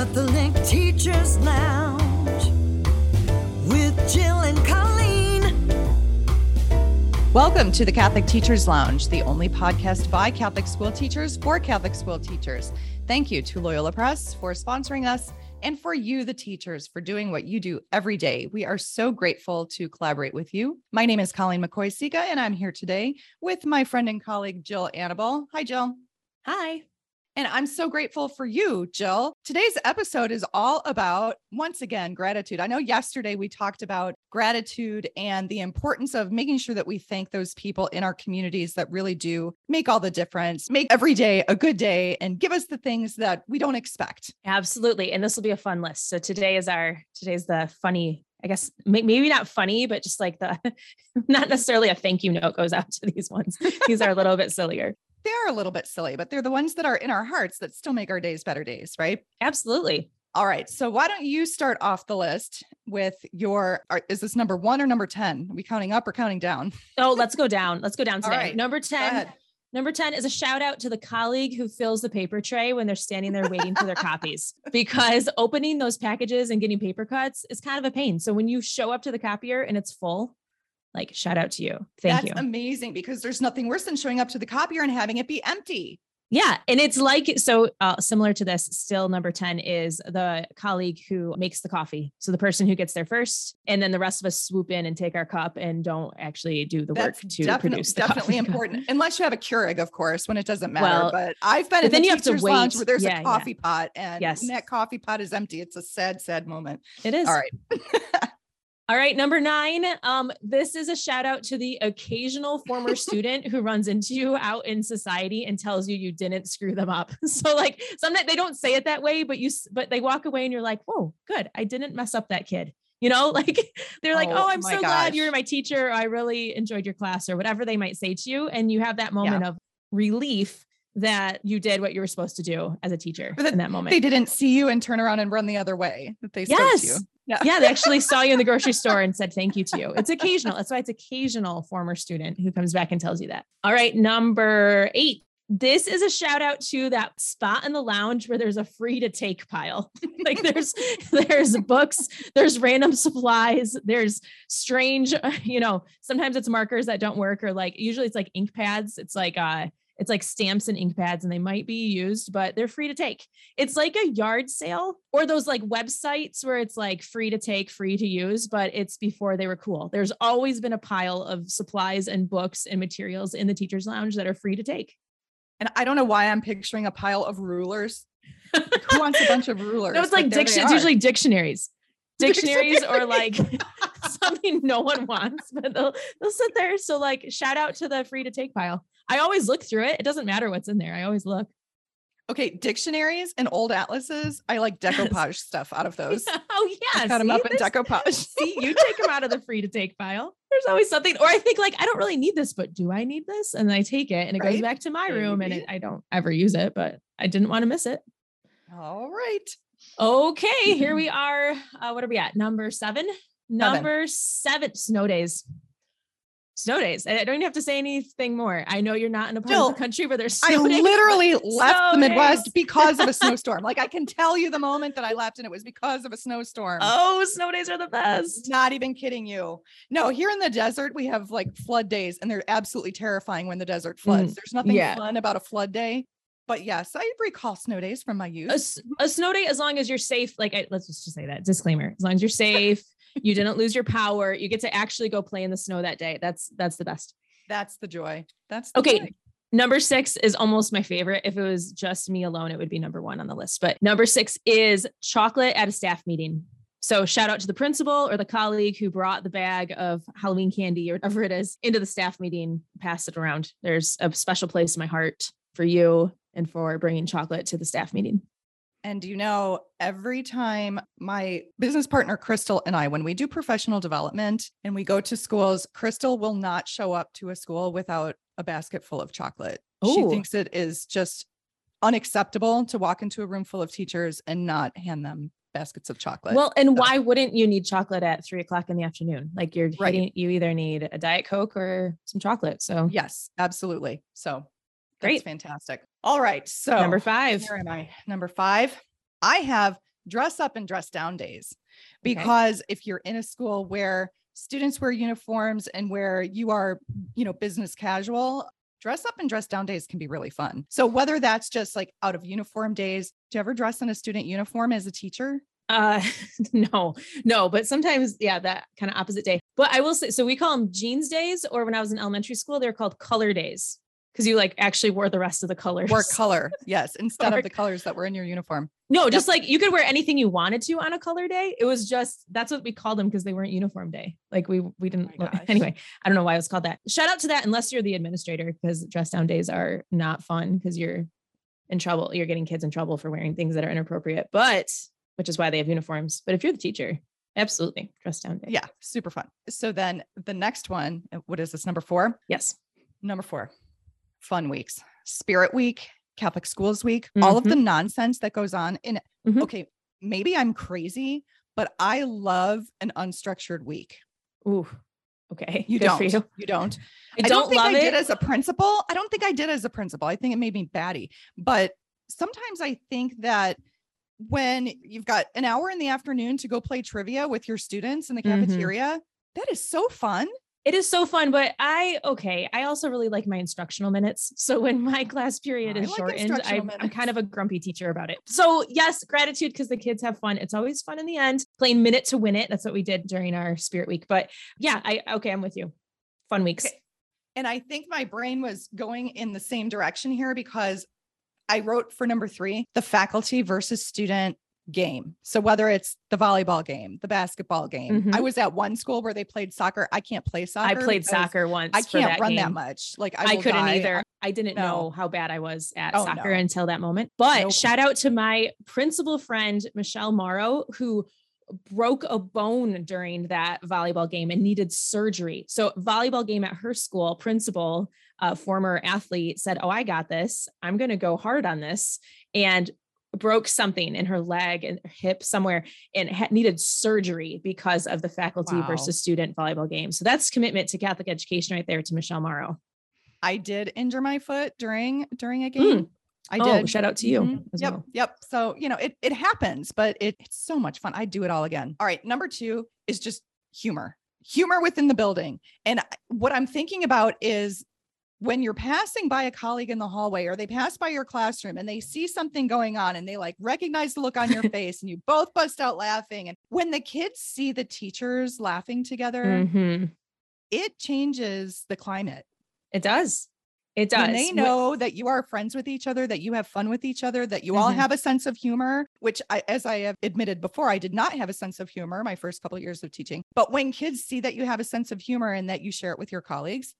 Catholic Teachers Lounge with Jill and Colleen. Welcome to the Catholic Teachers Lounge, the only podcast by Catholic school teachers for Catholic school teachers. Thank you to Loyola Press for sponsoring us and for you, the teachers, for doing what you do every day. We are so grateful to collaborate with you. My name is Colleen McCoy Sika, and I'm here today with my friend and colleague, Jill Annabelle. Hi, Jill. Hi. And I'm so grateful for you, Jill. Today's episode is all about, once again, gratitude. I know yesterday we talked about gratitude and the importance of making sure that we thank those people in our communities that really do make all the difference, make every day a good day, and give us the things that we don't expect. Absolutely. And this will be a fun list. So today is our, today's the funny I guess maybe not funny, but just like the not necessarily a thank you note goes out to these ones. These are a little bit sillier they are a little bit silly, but they're the ones that are in our hearts that still make our days better days, right? Absolutely. All right. So why don't you start off the list with your is this number 1 or number 10? Are we counting up or counting down? Oh, let's go down. Let's go down today. Right. Number 10. Number 10 is a shout out to the colleague who fills the paper tray when they're standing there waiting for their copies because opening those packages and getting paper cuts is kind of a pain. So when you show up to the copier and it's full, like shout out to you. Thank That's you. amazing because there's nothing worse than showing up to the copier and having it be empty. Yeah. And it's like, so uh, similar to this, still number 10 is the colleague who makes the coffee. So the person who gets there first, and then the rest of us swoop in and take our cup and don't actually do the That's work to produce the definitely important. Unless you have a Keurig, of course, when it doesn't matter. Well, but I've been in the you teacher's lounge where there's yeah, a coffee yeah. pot and yes. that coffee pot is empty. It's a sad, sad moment. It is. All right. All right, number nine. Um, this is a shout out to the occasional former student who runs into you out in society and tells you you didn't screw them up. So, like, sometimes they don't say it that way, but you, but they walk away and you're like, "Whoa, good! I didn't mess up that kid." You know, like they're like, "Oh, I'm so gosh. glad you were my teacher. I really enjoyed your class," or whatever they might say to you, and you have that moment yeah. of relief that you did what you were supposed to do as a teacher in that moment. They didn't see you and turn around and run the other way. That they yes. spoke to you. Yeah. they actually saw you in the grocery store and said thank you to you. It's occasional. That's why it's occasional former student who comes back and tells you that. All right, number eight. This is a shout out to that spot in the lounge where there's a free to take pile. like there's there's books, there's random supplies, there's strange, you know, sometimes it's markers that don't work or like usually it's like ink pads. It's like uh it's like stamps and ink pads, and they might be used, but they're free to take. It's like a yard sale or those like websites where it's like free to take, free to use, but it's before they were cool. There's always been a pile of supplies and books and materials in the teacher's lounge that are free to take. And I don't know why I'm picturing a pile of rulers. Like, who wants a bunch of rulers? No, it's like diction- it's usually dictionaries. Dictionaries or like something no one wants, but they'll they'll sit there. So like shout out to the free to take pile. I always look through it. It doesn't matter what's in there. I always look. Okay, dictionaries and old atlases. I like decoupage yes. stuff out of those. Oh yeah, cut them up in decoupage. see, you take them out of the free to take file. There's always something, or I think like I don't really need this, but do I need this? And then I take it, and it right? goes back to my Maybe. room, and it, I don't ever use it, but I didn't want to miss it. All right. Okay, here we are. Uh, what are we at? Number seven. Number seven. seven snow days snow days. I don't even have to say anything more. I know you're not in a part Jill, of the country where there's I days, literally left the Midwest days. because of a snowstorm. like I can tell you the moment that I left and it was because of a snowstorm. Oh, snow days are the best. Not even kidding you. No, here in the desert we have like flood days and they're absolutely terrifying when the desert floods. Mm, there's nothing yeah. fun about a flood day. But yes, I recall snow days from my youth. A, a snow day, as long as you're safe, like I, let's just say that disclaimer, as long as you're safe, you didn't lose your power. You get to actually go play in the snow that day. That's that's the best. That's the joy. That's the okay. Joy. Number six is almost my favorite. If it was just me alone, it would be number one on the list. But number six is chocolate at a staff meeting. So shout out to the principal or the colleague who brought the bag of Halloween candy or whatever it is into the staff meeting, pass it around. There's a special place in my heart for you and for bringing chocolate to the staff meeting. And you know, every time my business partner, Crystal, and I, when we do professional development and we go to schools, Crystal will not show up to a school without a basket full of chocolate. Ooh. She thinks it is just unacceptable to walk into a room full of teachers and not hand them baskets of chocolate. Well, and so. why wouldn't you need chocolate at three o'clock in the afternoon? Like you're right. Hitting, you either need a Diet Coke or some chocolate. So, yes, absolutely. So, Great. fantastic. All right. So number five. Where am I? Number five. I have dress up and dress down days. Because if you're in a school where students wear uniforms and where you are, you know, business casual, dress up and dress down days can be really fun. So whether that's just like out of uniform days, do you ever dress in a student uniform as a teacher? Uh, no, no, but sometimes, yeah, that kind of opposite day. But I will say, so we call them jeans days, or when I was in elementary school, they're called color days because you like actually wore the rest of the colors. Wore color, yes, instead Or- of the colors that were in your uniform. No, just like you could wear anything you wanted to on a color day. It was just that's what we called them because they weren't uniform day. Like we we didn't my look- anyway. I don't know why it was called that. Shout out to that unless you're the administrator because dress down days are not fun because you're in trouble. You're getting kids in trouble for wearing things that are inappropriate. But which is why they have uniforms. But if you're the teacher, absolutely dress down day. Yeah, super fun. So then the next one, uh, what is this number 4? Yes. Number 4. Fun weeks. Spirit week, Catholic Schools week, all of the nonsense that goes on in Mhm. Okay, maybe I'm crazy, but I love an unstructured week. Ooh. Okay. You Good don't. You. You don't. I don't, think love I it. did as a principal. I don't think I did as a principal. I think it made me batty. But sometimes I think that when you've got an hour in the afternoon to go play trivia with your students in the Mhm. cafeteria, that is so fun. It is so fun, but I okay. I also really like my instructional minutes. So when my class period I is like shortened, I, I'm kind of a grumpy teacher about it. So yes, gratitude because the kids have fun. It's always fun in the end. Playing minute to win it. That's what we did during our spirit week. But yeah, I okay. I'm with you. Fun weeks. Okay. And I think my brain was going in the same direction here because I wrote for number three the faculty versus student game. So whether it's the volleyball game, the basketball game, I Mhm. was at one school where they played soccer. I can't play soccer. I played soccer once. I can't run that much. Like I, I, couldn't die. either. I didn't No. know how bad I was at Oh, soccer no. until that moment. But Nope. shout out to my principal friend, Michelle Morrow, who broke a bone during that volleyball game and needed surgery. So, volleyball game at her school, principal, uh, former athlete said, Oh, I got this. I'm going to go hard on this. And broke something in her leg and hip somewhere and ha- needed surgery because of the faculty Wow. versus student volleyball game. So that's commitment to Catholic education right there to Michelle Morrow. I did injure my foot during during a game. I oh, did. shout out to you Mhm. as Yep. well. Yep. So, you know, it it happens, but it, it's so much fun. I do it all again. All right. Number two is just humor, humor within the building. And what I'm thinking about is when you're passing by a colleague in the hallway or they pass by your classroom and they see something going on and they like recognize the look on your face and you both bust out laughing. And when the kids see the teachers laughing together, Mhm. it changes the climate. It does. It does. When they know that you are friends with each other, that you have fun with each other, that you all Mhm. have a sense of humor, which I, as I have admitted before, I did not have a sense of humor my first couple of years of teaching. But when kids see that you have a sense of humor and that you share it with your colleagues,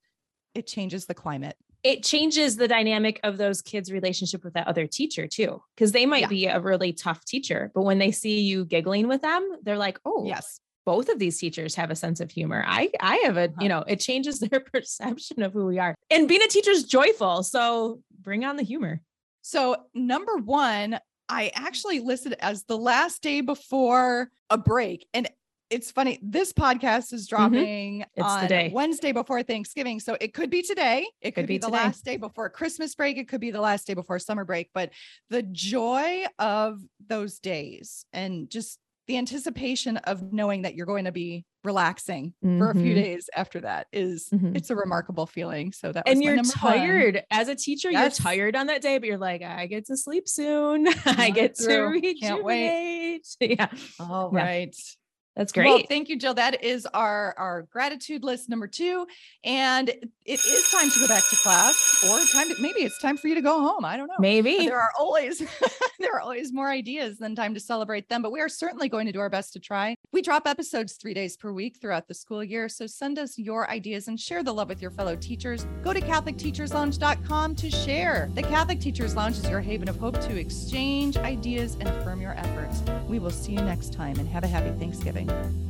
it changes the climate. it changes the dynamic of those kids' relationship with that other teacher too, because they might Yeah. be a really tough teacher, but when they see you giggling with them, they're like, "Oh, Yes. both of these teachers have a sense of humor. I I have a, Uh-huh. you know, it changes their perception of who we are. And being a teacher is joyful, so bring on the humor. So, number one, I actually listed as the last day before a break. And it's funny, this podcast is dropping Mm-hmm. on day. Wednesday before Thanksgiving. So, it could be today. It could, Could be, be the last day before Christmas break. It could be the last day before summer break. But the joy of those days and just the anticipation of knowing that you're going to be relaxing for a few Mhm. days after that is Mhm. it's a remarkable feeling. So that And you're number one. tired as a teacher. Yes. You're tired on that day, but you're like, I get to sleep soon. I get to through. rejuvenate. Can't wait. Yeah, All Yeah. right. That's great. Well, thank you, Jill. That is our our gratitude list number two, and it is time to go back to class, or time to maybe it's time for you to go home. I don't know. Maybe. There are always there are always more ideas than time to celebrate them, but we are certainly going to do our best to try. We drop episodes three days per week throughout the school year, so send us your ideas and share the love with your fellow teachers. Go to CatholicTeachersLounge.com to share. The Catholic Teachers Lounge is your haven of hope to exchange ideas and affirm your efforts. We will see you next time, and have a happy Thanksgiving. Bye.